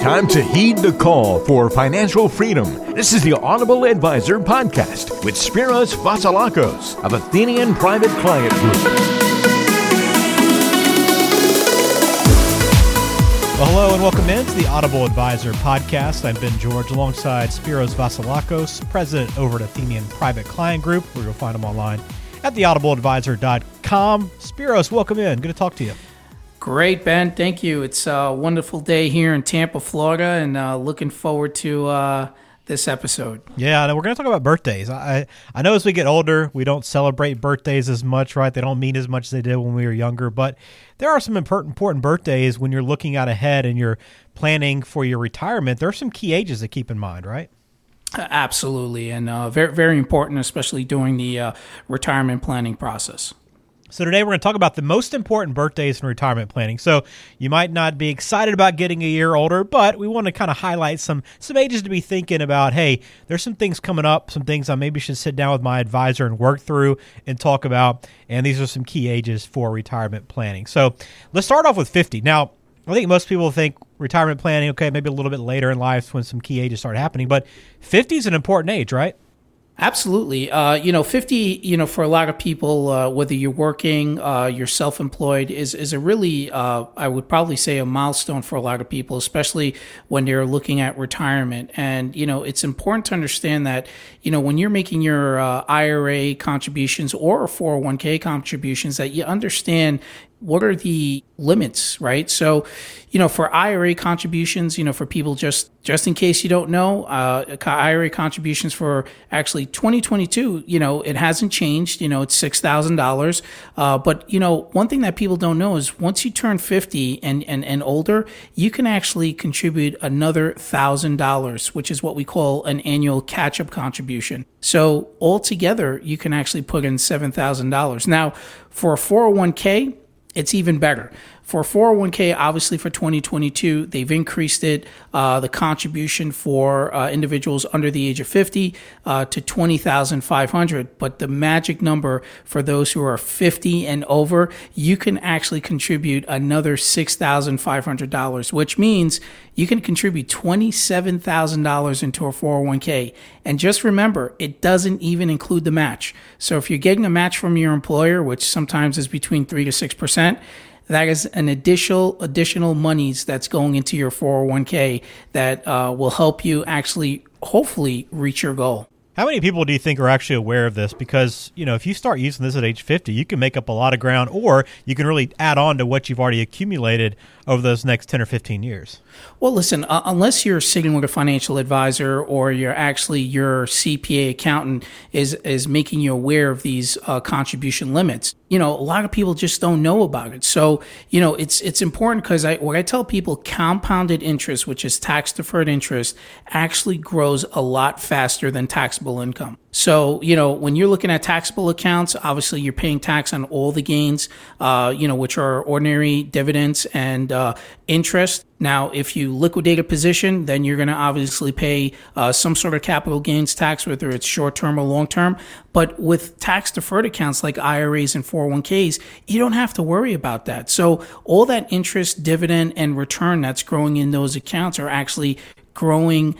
time to heed the call for financial freedom. This is the Audible Advisor podcast with Spiros Vasilakos of Athenian Private Client Group. Well, hello and welcome in to the Audible Advisor podcast. I'm Ben George alongside Spiros Vasilakos, president over at Athenian Private Client Group, where you'll find them online at theaudibleadvisor.com. Spiros, welcome in. Good to talk to you. Great, Ben. Thank you. It's a wonderful day here in Tampa, Florida, and uh, looking forward to uh, this episode. Yeah, we're going to talk about birthdays. I I know as we get older, we don't celebrate birthdays as much, right? They don't mean as much as they did when we were younger, but there are some important important birthdays when you're looking out ahead and you're planning for your retirement. There are some key ages to keep in mind, right? Absolutely, and uh, very very important, especially during the uh, retirement planning process. So today we're going to talk about the most important birthdays in retirement planning. So you might not be excited about getting a year older, but we want to kind of highlight some some ages to be thinking about. Hey, there's some things coming up, some things I maybe should sit down with my advisor and work through and talk about. And these are some key ages for retirement planning. So let's start off with 50. Now, I think most people think retirement planning, okay, maybe a little bit later in life when some key ages start happening, but 50 is an important age, right? Absolutely. Uh, you know, 50, you know, for a lot of people, uh, whether you're working, uh, you're self employed, is, is a really, uh, I would probably say, a milestone for a lot of people, especially when they're looking at retirement. And, you know, it's important to understand that, you know, when you're making your uh, IRA contributions or 401k contributions, that you understand what are the limits, right? So, you know, for IRA contributions, you know, for people just just in case you don't know, uh, IRA contributions for actually 2022, you know, it hasn't changed. You know, it's six thousand uh, dollars. But you know, one thing that people don't know is once you turn 50 and and and older, you can actually contribute another thousand dollars, which is what we call an annual catch-up contribution. So altogether, you can actually put in seven thousand dollars. Now, for a 401k it's even better. For 401k, obviously for 2022, they've increased it, uh, the contribution for uh, individuals under the age of 50 uh, to 20,500. But the magic number for those who are 50 and over, you can actually contribute another $6,500, which means you can contribute $27,000 into a 401k. And just remember, it doesn't even include the match. So if you're getting a match from your employer, which sometimes is between 3 to 6%, that is an additional additional monies that's going into your 401k that uh, will help you actually hopefully reach your goal. How many people do you think are actually aware of this? Because, you know, if you start using this at age 50, you can make up a lot of ground or you can really add on to what you've already accumulated over those next 10 or 15 years. Well, listen, uh, unless you're sitting with a financial advisor or you're actually your CPA accountant is is making you aware of these uh, contribution limits, you know, a lot of people just don't know about it. So, you know, it's it's important because I what I tell people, compounded interest, which is tax deferred interest, actually grows a lot faster than taxable income. So, you know, when you're looking at taxable accounts, obviously you're paying tax on all the gains, uh, you know, which are ordinary dividends and uh, interest. Now, if you liquidate a position, then you're going to obviously pay uh, some sort of capital gains tax, whether it's short term or long term. But with tax deferred accounts like IRAs and 401ks, you don't have to worry about that. So all that interest, dividend, and return that's growing in those accounts are actually growing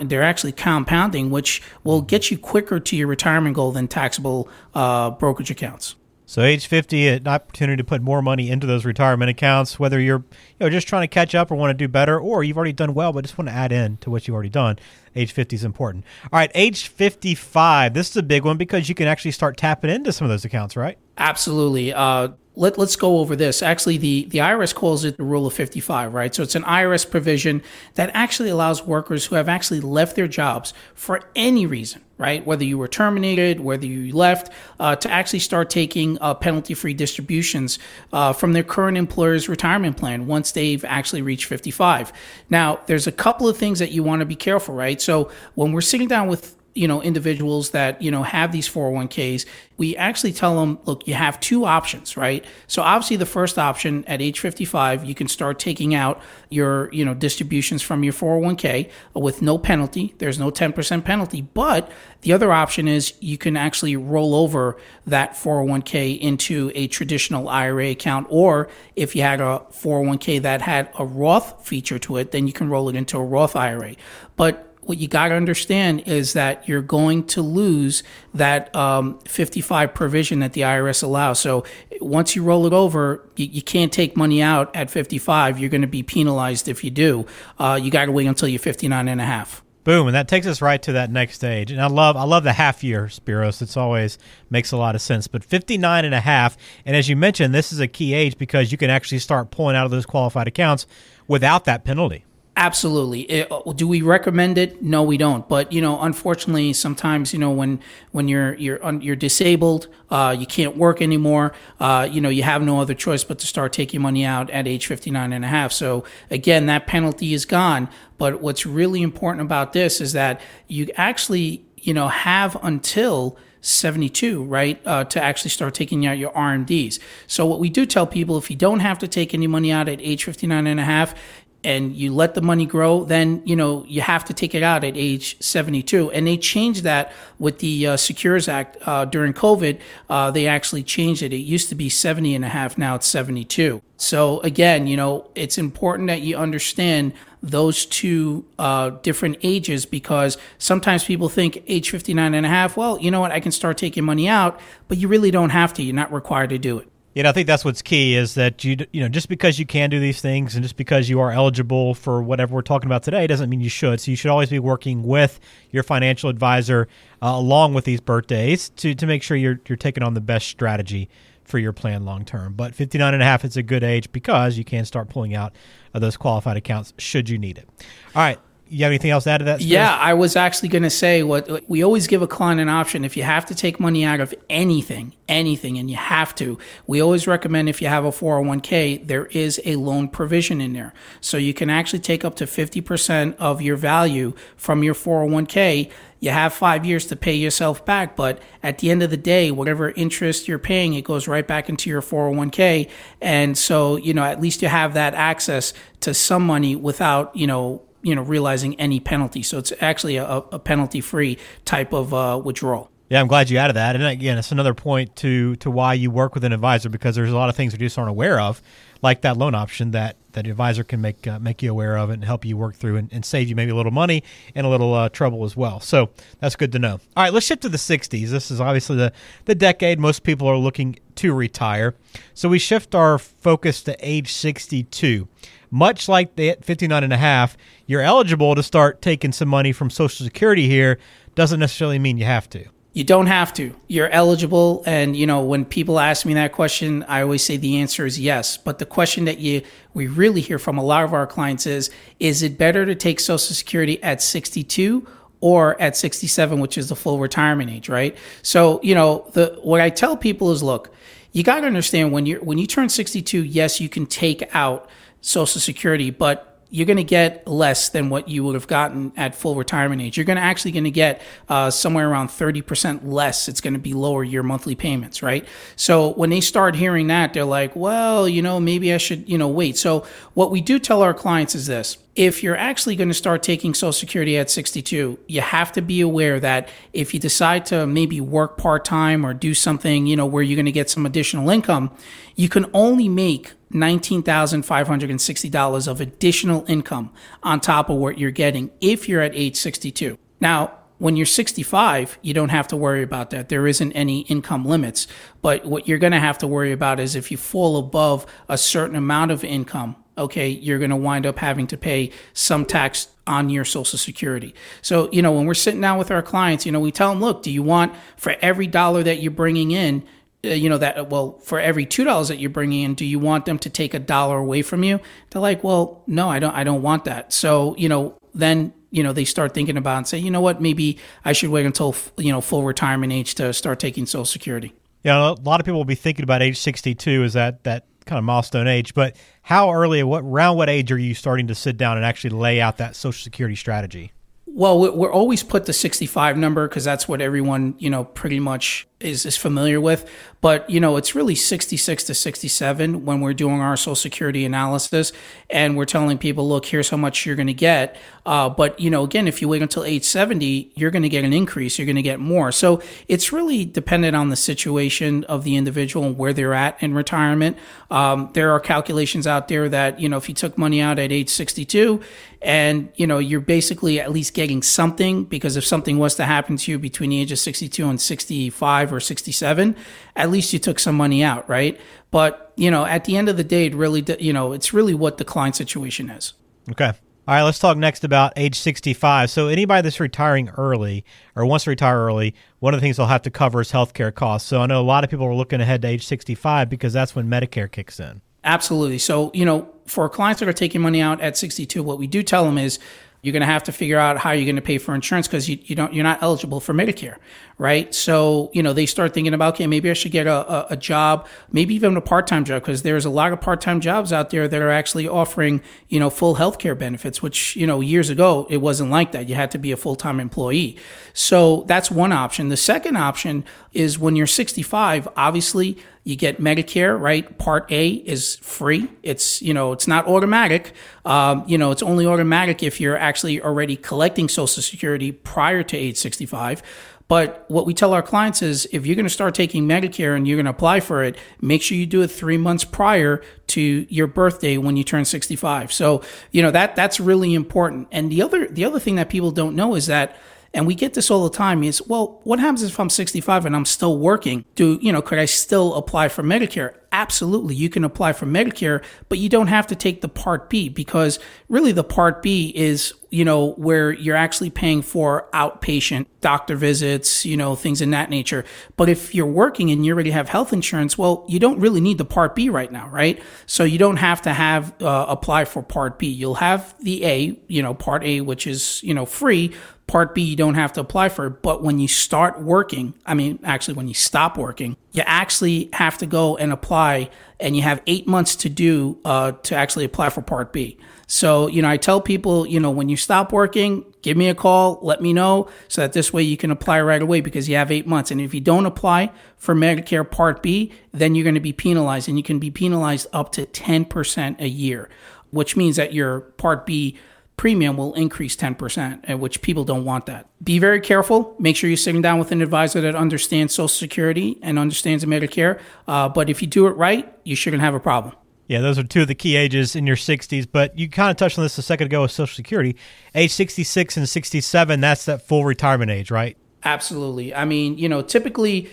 they're actually compounding, which will get you quicker to your retirement goal than taxable uh, brokerage accounts. So age 50, an opportunity to put more money into those retirement accounts, whether you're you know just trying to catch up or want to do better, or you've already done well but just want to add in to what you've already done. Age 50 is important. All right, age 55. This is a big one because you can actually start tapping into some of those accounts, right? Absolutely. Uh, let, let's go over this. Actually, the, the IRS calls it the rule of 55, right? So it's an IRS provision that actually allows workers who have actually left their jobs for any reason, right? Whether you were terminated, whether you left, uh, to actually start taking uh, penalty free distributions uh, from their current employer's retirement plan once they've actually reached 55. Now, there's a couple of things that you want to be careful, right? So when we're sitting down with you know individuals that you know have these 401ks we actually tell them look you have two options right? So obviously the first option at age 55 you can start taking out your you know distributions from your 401k with no penalty. There's no 10% penalty. But the other option is you can actually roll over that 401k into a traditional IRA account. Or if you had a 401k that had a Roth feature to it then you can roll it into a Roth IRA but what you got to understand is that you're going to lose that um, 55 provision that the IRS allows. So once you roll it over, you, you can't take money out at 55. You're going to be penalized if you do. Uh, you got to wait until you're 59 and a half. Boom, and that takes us right to that next stage. And I love I love the half year, Spiros. It's always makes a lot of sense. But 59 and a half, and as you mentioned, this is a key age because you can actually start pulling out of those qualified accounts without that penalty. Absolutely. It, uh, do we recommend it? No, we don't. But you know, unfortunately, sometimes you know when when you're you're you're disabled, uh, you can't work anymore. Uh, you know, you have no other choice but to start taking money out at age 59 and a half. So again, that penalty is gone. But what's really important about this is that you actually you know have until 72, right, uh, to actually start taking out your RMDs. So what we do tell people, if you don't have to take any money out at age 59 and a half, and you let the money grow, then you know you have to take it out at age 72. And they changed that with the uh, Secures Act uh, during COVID. Uh, they actually changed it. It used to be 70 and a half, now it's 72. So again, you know, it's important that you understand those two uh, different ages because sometimes people think age 59 and a half, well, you know what, I can start taking money out, but you really don't have to. You're not required to do it. You know, I think that's what's key is that you you know just because you can do these things and just because you are eligible for whatever we're talking about today doesn't mean you should. So you should always be working with your financial advisor uh, along with these birthdays to to make sure you're you're taking on the best strategy for your plan long term. But 59 and a half is a good age because you can start pulling out of those qualified accounts should you need it. All right, you have anything else to add to that? Yeah, I was actually going to say what we always give a client an option. If you have to take money out of anything, anything, and you have to, we always recommend if you have a 401k, there is a loan provision in there. So you can actually take up to 50% of your value from your 401k. You have five years to pay yourself back, but at the end of the day, whatever interest you're paying, it goes right back into your 401k. And so, you know, at least you have that access to some money without, you know, you know realizing any penalty. So it's actually a, a penalty free type of uh, withdrawal. Yeah, I'm glad you added that. And again, it's another point to to why you work with an advisor because there's a lot of things we just aren't aware of, like that loan option that that advisor can make uh, make you aware of and help you work through and, and, save you maybe a little money and a little uh, trouble as well. So that's good to know. All right, let's shift to the 60s. This is obviously the the decade most people are looking to retire. So we shift our focus to age 62 much like the 59 and a half, you're eligible to start taking some money from Social Security here. Doesn't necessarily mean you have to. You don't have to. You're eligible. And, you know, when people ask me that question, I always say the answer is yes. But the question that you we really hear from a lot of our clients is is it better to take Social Security at 62 or at 67, which is the full retirement age, right? So, you know, the what I tell people is look, you got to understand when you're, when you turn 62, yes, you can take out Social Security, but you're going to get less than what you would have gotten at full retirement age. You're going to actually going to get uh, somewhere around 30% less. It's going to be lower your monthly payments, right? So when they start hearing that, they're like, well, you know, maybe I should, you know, wait. So what we do tell our clients is this. If you're actually going to start taking Social Security at 62, you have to be aware that if you decide to maybe work part time or do something, you know, where you're going to get some additional income, you can only make $19,560 of additional income on top of what you're getting if you're at age 62. Now, when you're 65, you don't have to worry about that. There isn't any income limits. But what you're going to have to worry about is if you fall above a certain amount of income, okay, you're going to wind up having to pay some tax on your social security. So, you know, when we're sitting down with our clients, you know, we tell them, look, do you want for every dollar that you're bringing in, uh, you know that well for every two dollars that you're bringing in do you want them to take a dollar away from you? They're like well no i don't i don't want that. So you know then you know they start thinking about and say you know what? Maybe i should wait until you know full retirement age to start taking social security. Yeah a lot of people will be thinking about age 62 is that that kind of milestone age but how early what around what age are you starting to sit down and actually lay out that social security strategy? Well, we're always put the 65 number because that's what everyone, you know, pretty much is, is familiar with. But, you know, it's really 66 to 67 when we're doing our Social Security analysis and we're telling people, look, here's how much you're going to get. Uh, but, you know, again, if you wait until age 70, you're going to get an increase, you're going to get more. So it's really dependent on the situation of the individual and where they're at in retirement. Um, there are calculations out there that, you know, if you took money out at age 62 and, you know, you're basically at least getting something because if something was to happen to you between the age of 62 and 65 or 67, at least you took some money out, right? But, you know, at the end of the day, it really, you know, it's really what the client situation is. Okay. All right, let's talk next about age 65. So, anybody that's retiring early or wants to retire early, one of the things they'll have to cover is healthcare costs. So, I know a lot of people are looking ahead to age 65 because that's when Medicare kicks in. Absolutely. So, you know, for clients that are taking money out at 62, what we do tell them is you're going to have to figure out how you're going to pay for insurance because you, you don't you're not eligible for Medicare, right? So you know they start thinking about okay maybe I should get a, a, a job, maybe even a part time job because there's a lot of part time jobs out there that are actually offering you know full health care benefits, which you know years ago it wasn't like that. You had to be a full time employee. So that's one option. The second option is when you're 65, obviously you get Medicare, right? Part A is free. It's, you know, it's not automatic. Um, you know, it's only automatic if you're actually already collecting Social Security prior to age 65. But what we tell our clients is if you're going to start taking Medicare and you're going to apply for it, make sure you do it three months prior to your birthday when you turn 65. So, you know, that, that's really important. And the other, the other thing that people don't know is that and we get this all the time is, well, what happens if I'm 65 and I'm still working? Do, you know, could I still apply for Medicare? Absolutely. You can apply for Medicare, but you don't have to take the Part B because really the Part B is, you know, where you're actually paying for outpatient doctor visits, you know, things in that nature. But if you're working and you already have health insurance, well, you don't really need the Part B right now, right? So you don't have to have, uh, apply for Part B. You'll have the A, you know, Part A, which is, you know, free, Part B, you don't have to apply for it. But when you start working, I mean, actually, when you stop working, you actually have to go and apply, and you have eight months to do uh, to actually apply for Part B. So, you know, I tell people, you know, when you stop working, give me a call, let me know, so that this way you can apply right away because you have eight months. And if you don't apply for Medicare Part B, then you're going to be penalized, and you can be penalized up to 10% a year, which means that your Part B premium will increase 10%, and which people don't want that. Be very careful. Make sure you're sitting down with an advisor that understands Social Security and understands Medicare. Uh, but if you do it right, you shouldn't have a problem. Yeah, those are two of the key ages in your 60s. But you kind of touched on this a second ago with Social Security. Age 66 and 67, that's that full retirement age, right? Absolutely. I mean, you know, typically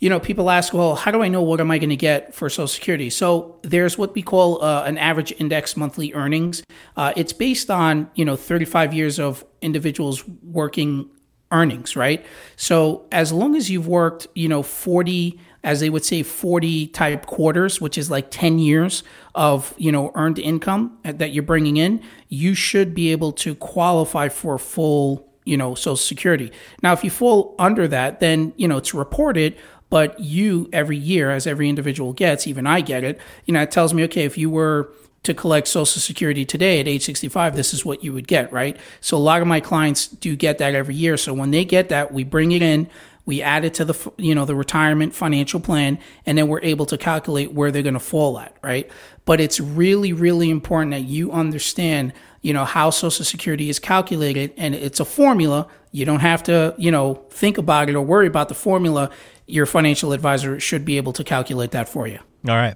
you know, people ask, well, how do I know what am I going to get for Social Security? So there's what we call uh, an average index monthly earnings. Uh, it's based on you know 35 years of individuals working earnings, right? So as long as you've worked, you know, 40 as they would say 40 type quarters which is like 10 years of you know earned income that you're bringing in you should be able to qualify for full you know social security now if you fall under that then you know it's reported but you, every year, as every individual gets, even I get it, you know, it tells me, okay, if you were to collect Social Security today at age 65, this is what you would get, right? So a lot of my clients do get that every year. So when they get that, we bring it in, we add it to the you know the retirement financial plan, and then we're able to calculate where they're going to fall at, right? But it's really really important that you understand you know how Social Security is calculated, and it's a formula. You don't have to you know think about it or worry about the formula your financial advisor should be able to calculate that for you. All right.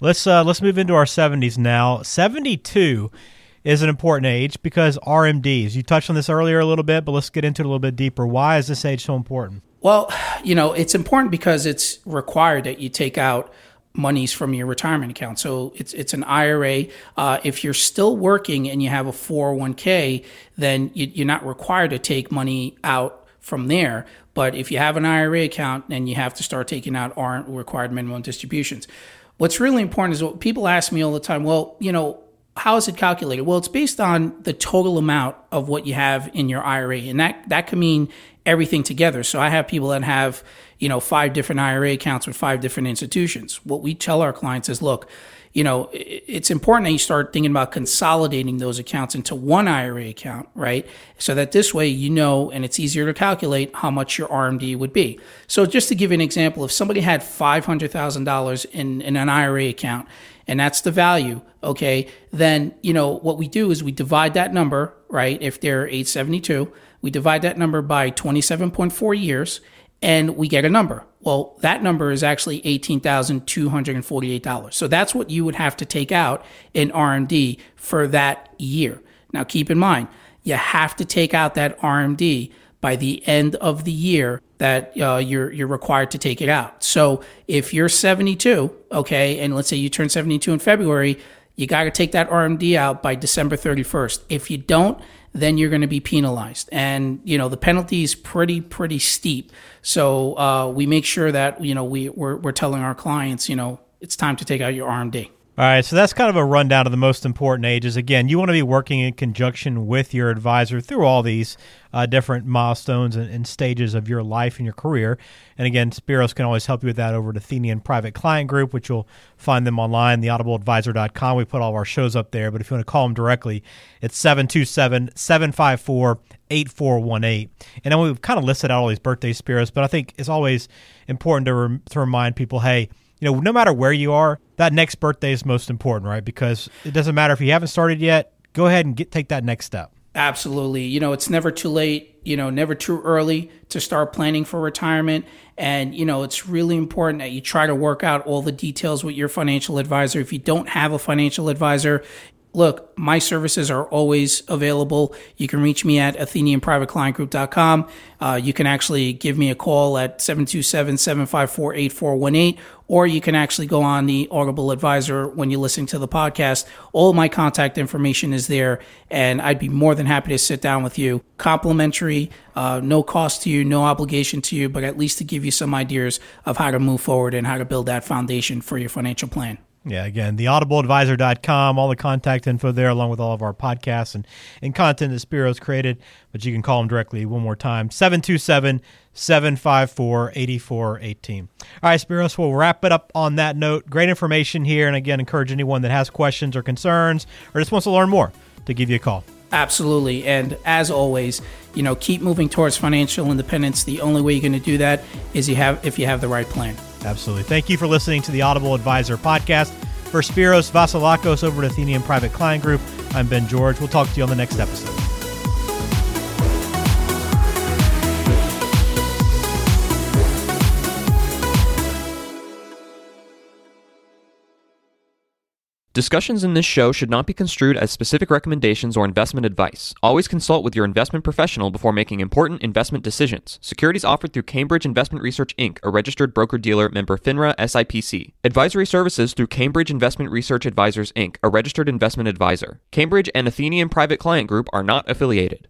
Let's uh, let's move into our 70s now. 72 is an important age because RMDs. You touched on this earlier a little bit, but let's get into it a little bit deeper. Why is this age so important? Well, you know, it's important because it's required that you take out monies from your retirement account. So it's it's an IRA. Uh, if you're still working and you have a 401k, then you, are not required to take money out from there. But if you have an IRA account, then you have to start taking out aren't required minimum distributions. What's really important is what people ask me all the time. Well, you know, how is it calculated? Well, it's based on the total amount of what you have in your IRA, and that that can mean everything together. So I have people that have, you know, five different IRA accounts with five different institutions. What we tell our clients is, look, you know, it's important that you start thinking about consolidating those accounts into one IRA account, right? So that this way you know, and it's easier to calculate how much your RMD would be. So just to give you an example, if somebody had $500,000 in, in an IRA account, and that's the value, okay, then, you know, what we do is we divide that number, right? If they're 872, we divide that number by 27.4 years and we get a number. Well, that number is actually $18,248. So that's what you would have to take out in RMD for that year. Now, keep in mind, you have to take out that RMD by the end of the year that uh, you're you're required to take it out. So if you're 72, okay, and let's say you turn 72 in February, you got to take that RMD out by December 31st. If you don't, then you're going to be penalized. And, you know, the penalty is pretty, pretty steep. So uh, we make sure that, you know, we, we're, we're telling our clients, you know, it's time to take out your RMD. All right, so that's kind of a rundown of the most important ages. Again, you want to be working in conjunction with your advisor through all these uh, different milestones and, and, stages of your life and your career. And again, Spiros can always help you with that over at Athenian Private Client Group, which you'll find them online, theaudibleadvisor.com. We put all of our shows up there, but if you want to call them directly, it's 727 754 8418. And then we've kind of listed out all these birthday Spiros, but I think it's always important to, re- to remind people hey, you know, no matter where you are, that next birthday is most important, right? Because it doesn't matter if you haven't started yet, go ahead and get take that next step. Absolutely. You know, it's never too late, you know, never too early to start planning for retirement. And, you know, it's really important that you try to work out all the details with your financial advisor. If you don't have a financial advisor, look, my services are always available. You can reach me at athenianprivateclientgroup.com. Uh, you can actually give me a call at 727-754-8418, or you can actually go on the Audible Advisor when you listen to the podcast. All my contact information is there, and I'd be more than happy to sit down with you. Complimentary, uh, no cost to you, no obligation to you, but at least to give you some ideas of how to move forward and how to build that foundation for your financial plan. Yeah, again, theaudibleadvisor.com, all the contact info there, along with all of our podcasts and, and content that Spiro's created. But you can call them directly one more time 727 754 8418. All right, Spiros, we'll wrap it up on that note. Great information here. And again, encourage anyone that has questions or concerns or just wants to learn more to give you a call. Absolutely. And as always, you know, keep moving towards financial independence. The only way you're going to do that is you have if you have the right plan. Absolutely. Thank you for listening to the Audible Advisor podcast. For Spiros Vasilakos over at Athenian Private Client Group, I'm Ben George. We'll talk to you on the next episode. Discussions in this show should not be construed as specific recommendations or investment advice. Always consult with your investment professional before making important investment decisions. Securities offered through Cambridge Investment Research Inc., a registered broker dealer member FINRA SIPC. Advisory services through Cambridge Investment Research Advisors Inc., a registered investment advisor. Cambridge and Athenian Private Client Group are not affiliated.